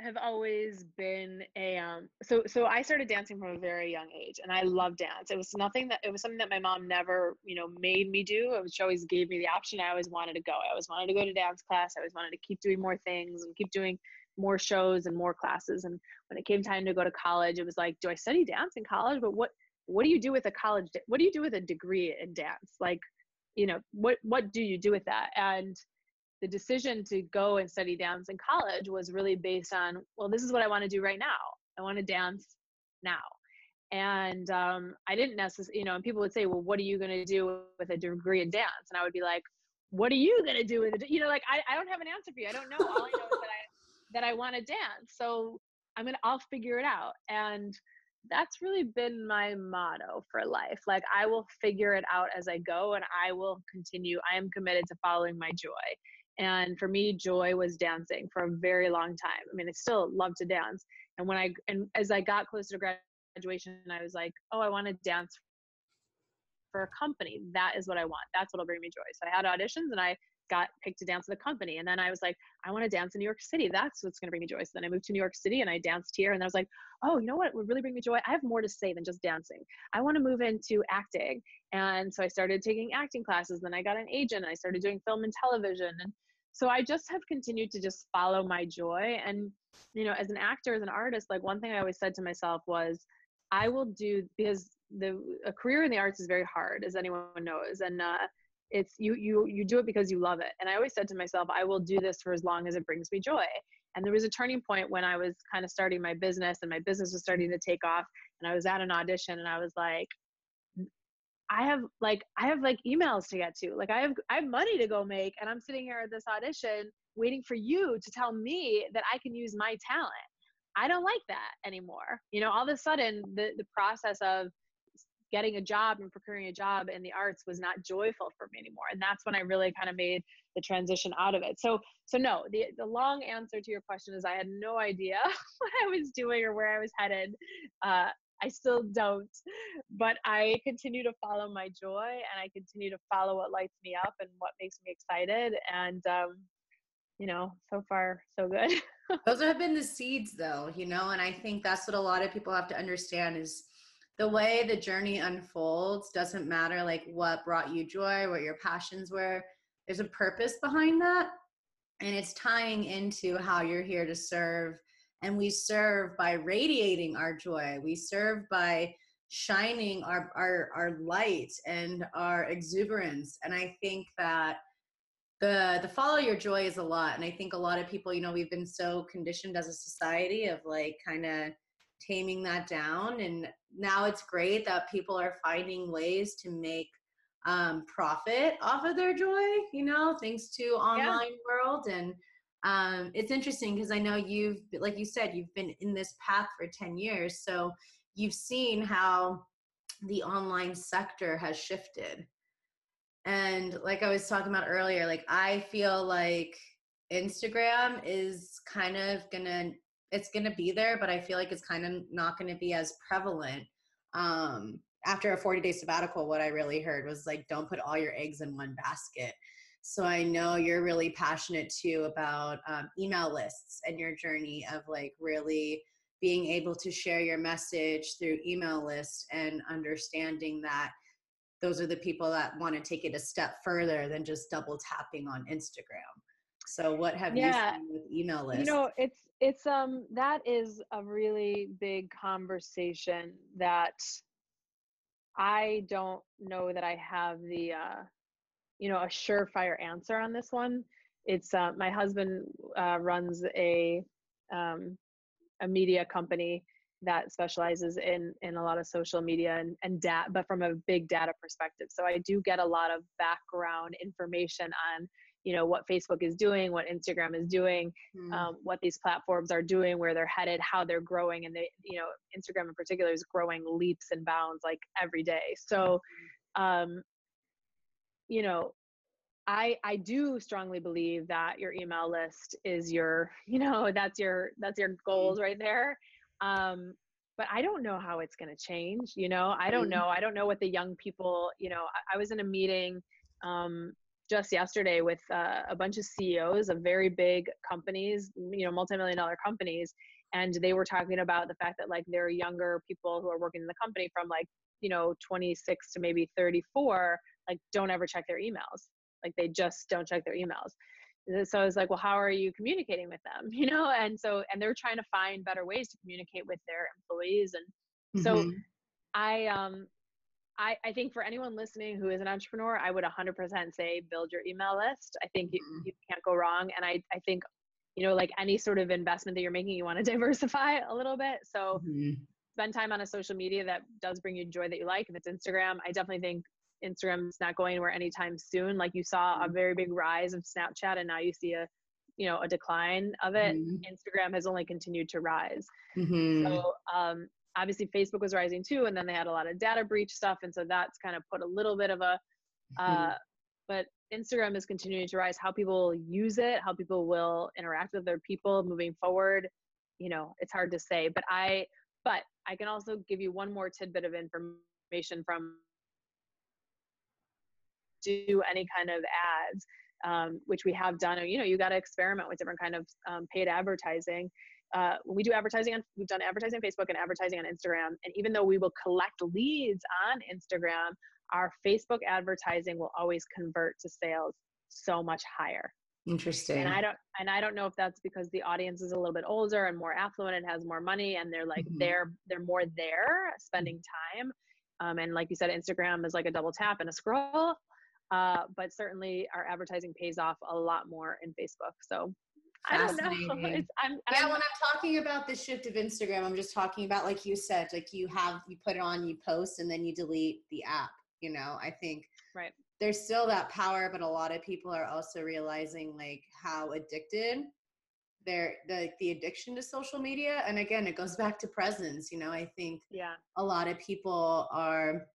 have always been a um so so I started dancing from a very young age and I love dance. It was nothing that it was something that my mom never, you know, made me do. It was she always gave me the option. I always wanted to go. I always wanted to go to dance class. I always wanted to keep doing more things and keep doing more shows and more classes. And when it came time to go to college, it was like, do I study dance in college? But what what do you do with a college? What do you do with a degree in dance? Like, you know, what what do you do with that? And the decision to go and study dance in college was really based on, well, this is what I want to do right now. I want to dance now. And um, I didn't necessarily, you know, and people would say, well, what are you going to do with a degree in dance? And I would be like, what are you going to do with it? You know, like, I, I don't have an answer for you. I don't know. All I know is that I, that I want to dance. So I'm gonna I'll figure it out. And that's really been my motto for life. Like I will figure it out as I go and I will continue. I am committed to following my joy. And for me, joy was dancing for a very long time. I mean, I still love to dance. And when I and as I got closer to graduation, I was like, oh, I want to dance for a company. That is what I want. That's what'll bring me joy. So I had auditions and I got picked to dance with a company. And then I was like, I want to dance in New York City. That's what's going to bring me joy. So then I moved to New York City and I danced here. And I was like, oh, you know what would really bring me joy? I have more to say than just dancing. I want to move into acting. And so I started taking acting classes. Then I got an agent and I started doing film and television. And so I just have continued to just follow my joy. And, you know, as an actor, as an artist, like one thing I always said to myself was, I will do because the a career in the arts is very hard, as anyone knows. And uh, it's you you you do it because you love it and i always said to myself i will do this for as long as it brings me joy and there was a turning point when i was kind of starting my business and my business was starting to take off and i was at an audition and i was like i have like i have like emails to get to. Like i have i have money to go make and i'm sitting here at this audition waiting for you to tell me that i can use my talent. I don't like that anymore. You know all of a sudden the the process of getting a job and procuring a job in the arts was not joyful for me anymore and that's when i really kind of made the transition out of it. So so no the, the long answer to your question is i had no idea what i was doing or where i was headed uh, i still don't but i continue to follow my joy and i continue to follow what lights me up and what makes me excited and um, you know so far so good. Those have been the seeds though you know and i think that's what a lot of people have to understand is the way the journey unfolds doesn't matter like what brought you joy what your passions were there's a purpose behind that and it's tying into how you're here to serve and we serve by radiating our joy. We serve by shining our our, our light and our exuberance. And i think that the the follow your joy is a lot. And i think a lot of people you know we've been so conditioned as a society of like kind of taming that down. And now it's great that people are finding ways to make um, profit off of their joy you know thanks to online yeah. world and um, it's interesting because i know you've like you said you've been in this path for 10 years so you've seen how the online sector has shifted and like I was talking about earlier, like I feel like Instagram is kind of gonna it's gonna be there, but I feel like it's kind of not gonna be as prevalent. Um, after a 40 day sabbatical, what I really heard was like, don't put all your eggs in one basket. So I know you're really passionate too about um, email lists and your journey of like really being able to share your message through email lists and understanding that those are the people that want to take it a step further than just double tapping on Instagram. So what have yeah. you seen with email lists? You know, it's it's um that is a really big conversation that I don't know that I have the uh you know a surefire answer on this one. It's uh, my husband uh, runs a um, a media company that specializes in in a lot of social media and, and data but from a big data perspective so i do get a lot of background information on you know what facebook is doing what instagram is doing mm. um, what these platforms are doing where they're headed how they're growing and they you know instagram in particular is growing leaps and bounds like every day so um you know I, I do strongly believe that your email list is your you know that's your that's your goals right there um, but I don't know how it's going to change. You know, I don't mm-hmm. know. I don't know what the young people. You know, I, I was in a meeting um, just yesterday with uh, a bunch of CEOs of very big companies. You know, multi-million dollar companies, and they were talking about the fact that like there are younger people who are working in the company from like you know 26 to maybe 34 like don't ever check their emails like they just don't check their emails so I was like, well, how are you communicating with them? You know, and so and they're trying to find better ways to communicate with their employees, and so mm-hmm. I um I I think for anyone listening who is an entrepreneur, I would 100% say build your email list. I think you, mm-hmm. you can't go wrong, and I I think you know like any sort of investment that you're making, you want to diversify a little bit. So. Mm-hmm. Spend time on a social media that does bring you joy that you like. If it's Instagram, I definitely think Instagram's not going anywhere anytime soon. Like you saw a mm-hmm. very big rise of Snapchat, and now you see a you know a decline of it. Mm-hmm. Instagram has only continued to rise. Mm-hmm. So um, obviously Facebook was rising too, and then they had a lot of data breach stuff, and so that's kind of put a little bit of a. Mm-hmm. Uh, but Instagram is continuing to rise. How people use it, how people will interact with their people moving forward, you know, it's hard to say. But I, but I can also give you one more tidbit of information from do any kind of ads um, which we have done. You know you got to experiment with different kind of um, paid advertising. Uh, we do advertising on we've done advertising on facebook and advertising on instagram. And even though we will collect leads on instagram our facebook advertising will always convert to sales so much higher. Interesting. And i don't and i don't know if that's because the audience is a little bit older and more affluent and has more money and they're like mm-hmm. they're they're more there spending time. Um, and like you said instagram is like a double tap and a scroll uh, but certainly our advertising pays off a lot more in Facebook. So I don't know. It's, I'm, yeah, I'm, when I'm talking about the shift of Instagram, I'm just talking about like you said, like you have you put it on, you post, and then you delete the app. You know, I think right there's still that power, but a lot of people are also realizing like how addicted they're the the addiction to social media. And again, it goes back to presence. You know, I think yeah, a lot of people are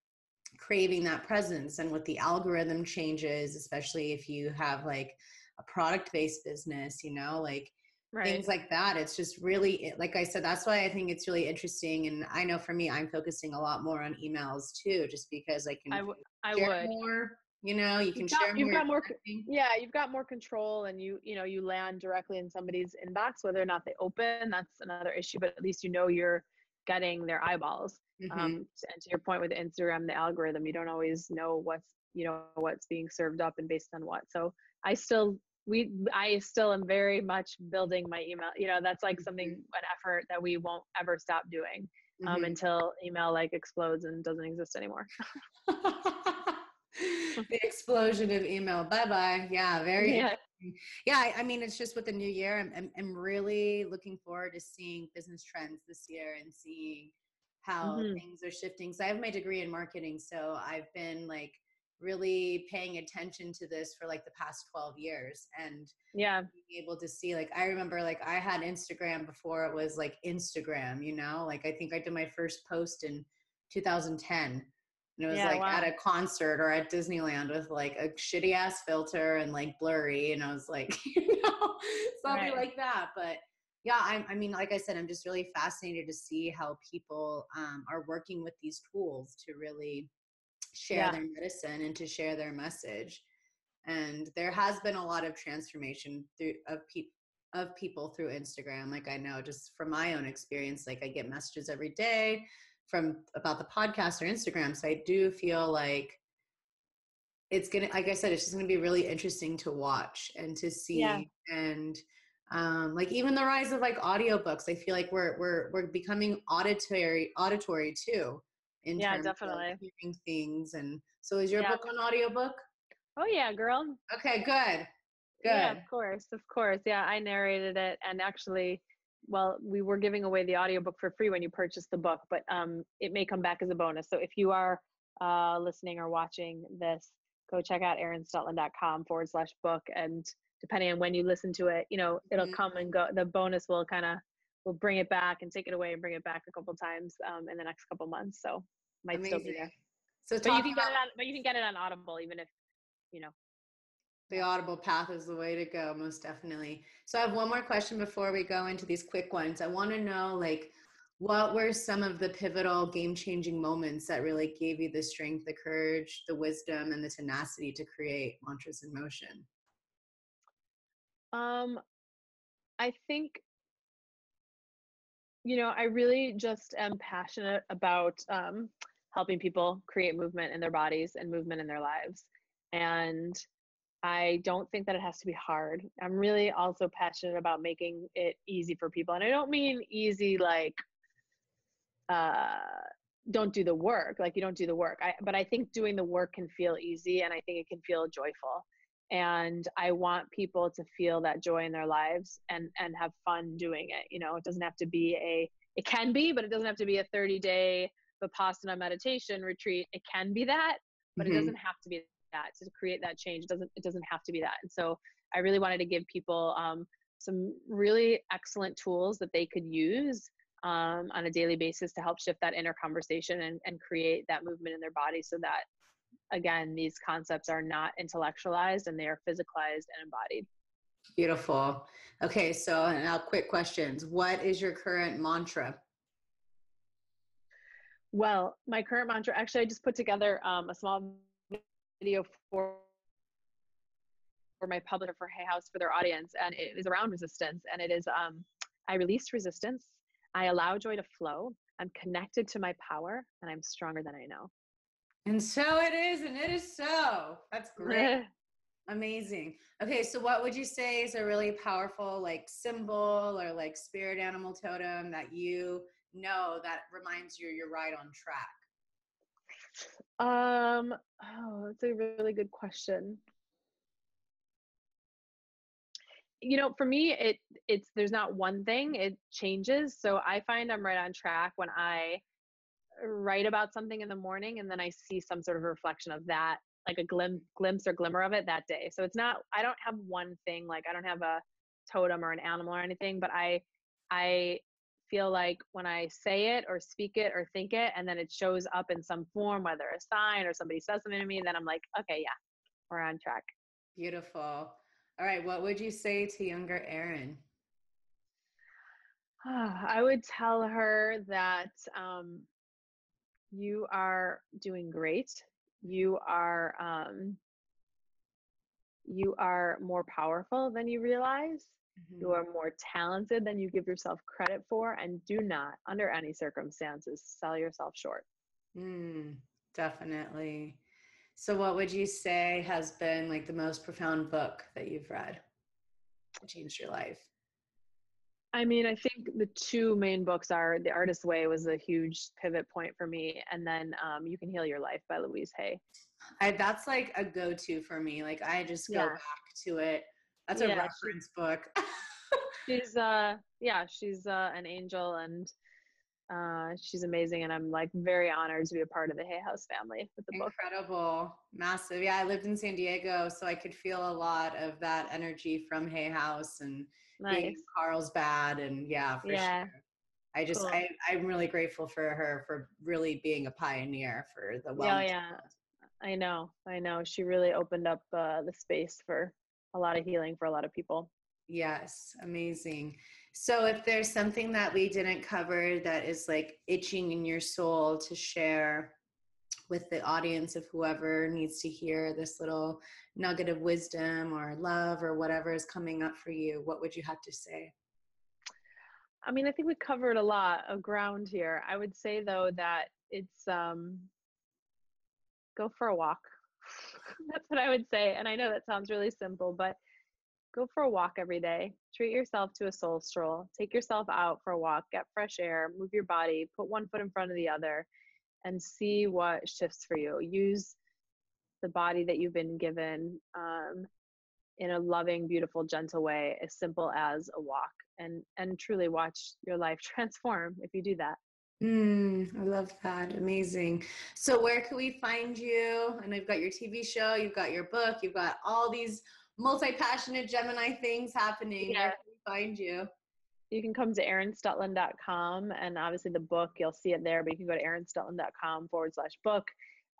craving that presence and with the algorithm changes especially if you have like a product based business you know like right. things like that it's just really like i said that's why i think it's really interesting and i know for me i'm focusing a lot more on emails too just because i can I, w- I would. more you know you can you've got, share you've got more yeah you've got more control and you you know you land directly in somebody's inbox whether or not they open that's another issue but at least you know you're getting their eyeballs Mm-hmm. Um, and to your point with Instagram, the algorithm, you don't always know what's you know what's being served up and based on what. So I still we i still am very much building my email you know that's like something Mhm. an effort that we won't ever stop doing um, Mhm. until email like explodes and doesn't exist anymore the explosion of email. Bye bye. Yeah, very. yeah Yeah, I, I mean, it's just with the new year. I'm, I'm, I'm really looking forward to seeing business trends this year and seeing how Mhm. things are shifting. So I have my degree in marketing, so I've been like really paying attention to this for like the past 12 years and yeah being able to see like i remember like i had instagram before it was like instagram you know like i think i did my first post in 2010 and it was Yeah, like wow. at a concert or at disneyland with like a shitty ass filter and like blurry and i was like you know something Right. like that but yeah I, I mean like i said i'm just really fascinated to see how people um, are working with these tools to really share Yeah. their medicine and to share their message and there has been a lot of transformation through of people of people through Instagram. Like I know just from my own experience, like I get messages every day from about the podcast or Instagram. So I do feel like it's gonna like I said, it's just gonna be really interesting to watch and to see Yeah. and um like even the rise of like audiobooks. I feel like we're we're we're becoming auditory auditory too. In Yeah, terms of definitely. hearing things and so is your Yeah. book on audiobook? oh yeah girl Okay, good. Good. Yeah, of course, of course. Yeah, I narrated it, and actually, well, we were giving away the audiobook for free when you purchased the book, but um, it may come back as a bonus. So if you are uh, listening or watching this, go check out erinstutland.com forward slash book, and depending on when you listen to it, you know, it'll Mhm. come and go. The bonus will kind of will bring it back and take it away and bring it back a couple times um, in the next couple months. So might still be there. So But you can get it on. But you can get it on Audible, even if you know. the audible path is the way to go, most definitely. So I have one more question before we go into these quick ones. I want to know like what were some of the pivotal game changing moments that really gave you the strength, the courage, the wisdom, and the tenacity to create mantras in motion? Um, I think, you know, I really just am passionate about um, helping people create movement in their bodies and movement in their lives. And I don't think that it has to be hard. I'm really also passionate about making it easy for people. And I don't mean easy like, uh, don't do the work, like you don't do the work. I, but I think doing the work can feel easy and I think it can feel joyful and i want people to feel that joy in their lives and and have fun doing it you know it doesn't have to be a it can be but it doesn't have to be a 30 day vipassana meditation retreat. It can be that but Mhm. it doesn't have to be that. To create that change it doesn't it doesn't have to be that. And so i really wanted to give people um, some really excellent tools that they could use um, on a daily basis to help shift that inner conversation and, and create that movement in their body so that again these concepts are not intellectualized and they are physicalized and embodied Beautiful. Okay, so now quick questions. What is your current mantra? well my current mantra actually i just put together um, a small video for for my publisher for hay house for their audience and it is around resistance and it is um, i release resistance i allow joy to flow i'm connected to my power and i'm stronger than i know And so it is, and it is so. That's great. Amazing. Okay, so what would you say is a really powerful like symbol or like spirit animal totem that you know that reminds you you're right on track? Um, oh, that's a really good question. You know, for me, it it's there's not one thing. It changes. So I find I'm right on track when I write about something in the morning and then I see some sort of reflection of that, like a glim- glimpse or glimmer of it that day. So it's not I don't have one thing like I don't have a totem or an animal or anything, but I I feel like when I say it or speak it or think it and then it shows up in some form, whether a sign or somebody says something to me, then I'm like, okay, yeah, we're on track. Beautiful. All right, what would you say to younger Erin? I would tell her that um, you are doing great. You are um, you are more powerful than you realize. You are more talented than you give yourself credit for, and do not, under any circumstances, sell yourself short. Mm, definitely. So, what would you say has been like the most profound book that you've read? that changed your life? I mean, I think the two main books are The Artist's Way was a huge pivot point for me, and then um, You Can Heal Your Life by Louise Hay. I, that's like a go-to for me. Like I just go yeah. back to it. That's a yeah. reference book. she's uh yeah, she's uh an angel and uh she's amazing and I'm like very honored to be a part of the Hay House family with the book. Incredible. Massive. Yeah, I lived in San Diego, so I could feel a lot of that energy from Hay House and nice. Carlsbad and yeah, for yeah. sure. I just cool. I, I'm really grateful for her for really being a pioneer for the wellness. Yeah, yeah. I know, I know. She really opened up uh, the space for a lot of healing for a lot of people. Yes, amazing. So, if there's something that we didn't cover that is like itching in your soul to share with the audience of whoever needs to hear this little nugget of wisdom or love or whatever is coming up for you, what would you have to say? I mean, I think we covered a lot of ground here. I would say though that it's um go for a walk. That's what I would say. And I know that sounds really simple, but go for a walk every day. Treat yourself to a soul stroll. Take yourself out for a walk, get fresh air, move your body, put one foot in front of the other, and see what shifts for you. Use the body that you've been given um, in a loving, beautiful, gentle way, as simple as a walk, and and truly watch your life transform if you do that. Mm, I love that. Amazing. So, where can we find you? And you've got your TV show, you've got your book, you've got all these multi passionate Gemini things happening. Yeah. Where can we find you? You can come to erinstutland.com and obviously the book, you'll see it there, but you can go to erinstutland.com forward slash book.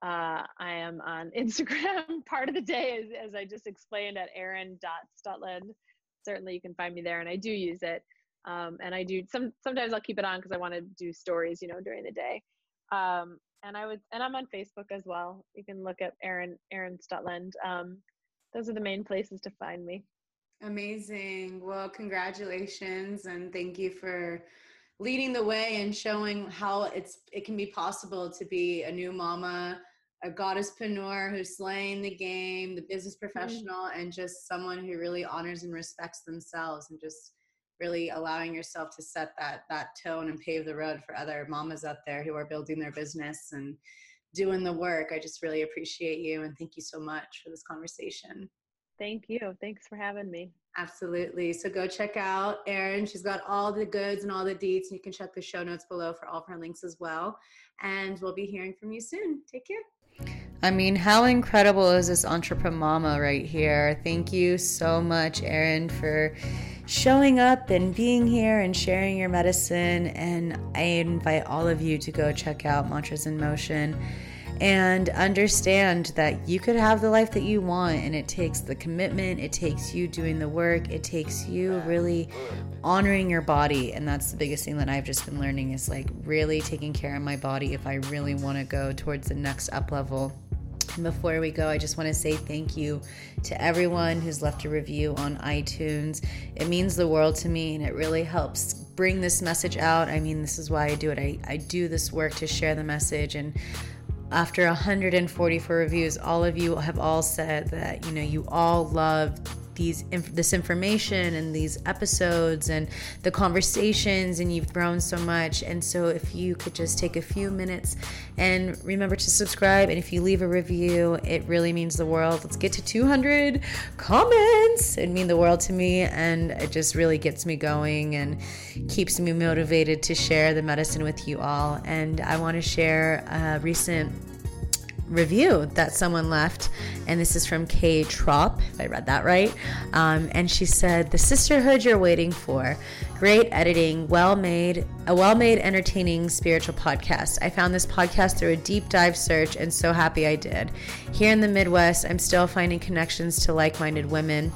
Uh, I am on Instagram part of the day, as, as I just explained, at erin.stutland. Certainly, you can find me there, and I do use it. Um, and I do some sometimes I'll keep it on because I want to do stories, you know, during the day. Um, and I would and I'm on Facebook as well. You can look at Erin Erin Stutland. Um, those are the main places to find me. Amazing. Well, congratulations and thank you for leading the way and showing how it's it can be possible to be a new mama, a goddesspreneur who's slaying the game, the business mm-hmm. professional, mm-hmm. and just someone who really honors and respects themselves and just really allowing yourself to set that that tone and pave the road for other mamas out there who are building their business and doing the work. I just really appreciate you and thank you so much for this conversation. Thank you. Thanks for having me. Absolutely. So go check out Erin. She's got all the goods and all the deets, and you can check the show notes below for all of her links as well. And we'll be hearing from you soon. Take care. I mean, how incredible is this entrepreneur mama right here? Thank you so much, Erin, for showing up and being here and sharing your medicine. And I invite all of you to go check out Mantras in Motion and understand that you could have the life that you want and it takes the commitment it takes you doing the work it takes you really honoring your body and that's the biggest thing that i've just been learning is like really taking care of my body if i really want to go towards the next up level and before we go, I just want to say thank you to everyone who's left a review on iTunes. It means the world to me and it really helps bring this message out. I mean, this is why I do it. I, I do this work to share the message. And after 144 reviews, all of you have all said that, you know, you all love these this information and these episodes and the conversations and you've grown so much. And so if you could just take a few minutes and remember to subscribe and if you leave a review it really means the world. Let's get to 200 comments. It mean the world to me and it just really gets me going and keeps me motivated to share the medicine with you all. And i want to share a recent review that someone left, and this is from Kay Trop, if I read that right. Um, and she said, "The sisterhood you're waiting for, great editing, well made, a well made, entertaining spiritual podcast. I found this podcast through a deep dive search, and so happy I did. Here in the Midwest, I'm still finding connections to like minded women."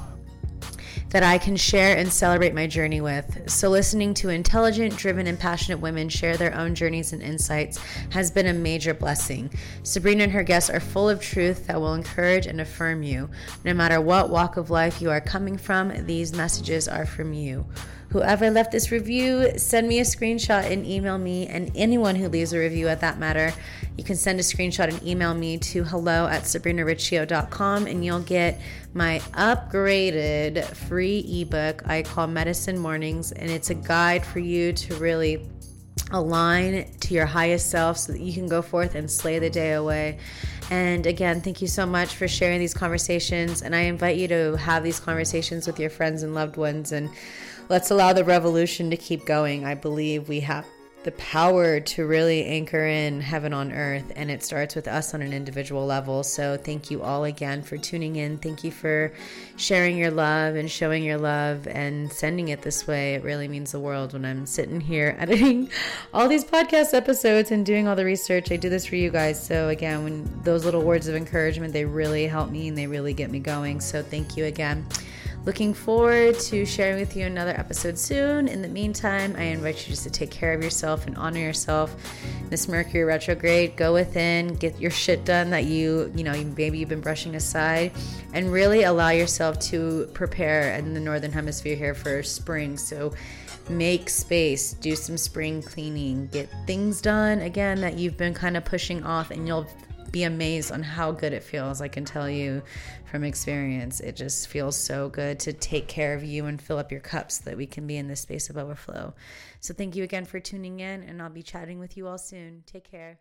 That I can share and celebrate my journey with. So, listening to intelligent, driven, and passionate women share their own journeys and insights has been a major blessing. Sabrina and her guests are full of truth that will encourage and affirm you. No matter what walk of life you are coming from, these messages are from you. Whoever left this review, send me a screenshot and email me. And anyone who leaves a review at that matter, you can send a screenshot and email me to hello at sabrinariccio.com and you'll get my upgraded free ebook I call Medicine Mornings. And it's a guide for you to really align to your highest self so that you can go forth and slay the day away. And again, thank you so much for sharing these conversations. And I invite you to have these conversations with your friends and loved ones. And let's allow the revolution to keep going. I believe we have the power to really anchor in heaven on earth and it starts with us on an individual level. So thank you all again for tuning in. Thank you for sharing your love and showing your love and sending it this way. It really means the world when i'm sitting here editing all these podcast episodes and doing all the research. I do this for you guys. So again when those little words of encouragement they really help me and they really get me going. So thank you again Looking forward to sharing with you another episode soon. In the meantime, I invite you just to take care of yourself and honor yourself. This Mercury retrograde, go within, get your shit done that you, you know, maybe you've been brushing aside, and really allow yourself to prepare in the northern hemisphere here for spring. So make space, do some spring cleaning, get things done again that you've been kind of pushing off, and you'll be amazed on how good it feels. I can tell you from experience, it just feels so good to take care of you and fill up your cups so that we can be in this space of overflow. So, thank you again for tuning in, and I'll be chatting with you all soon. Take care.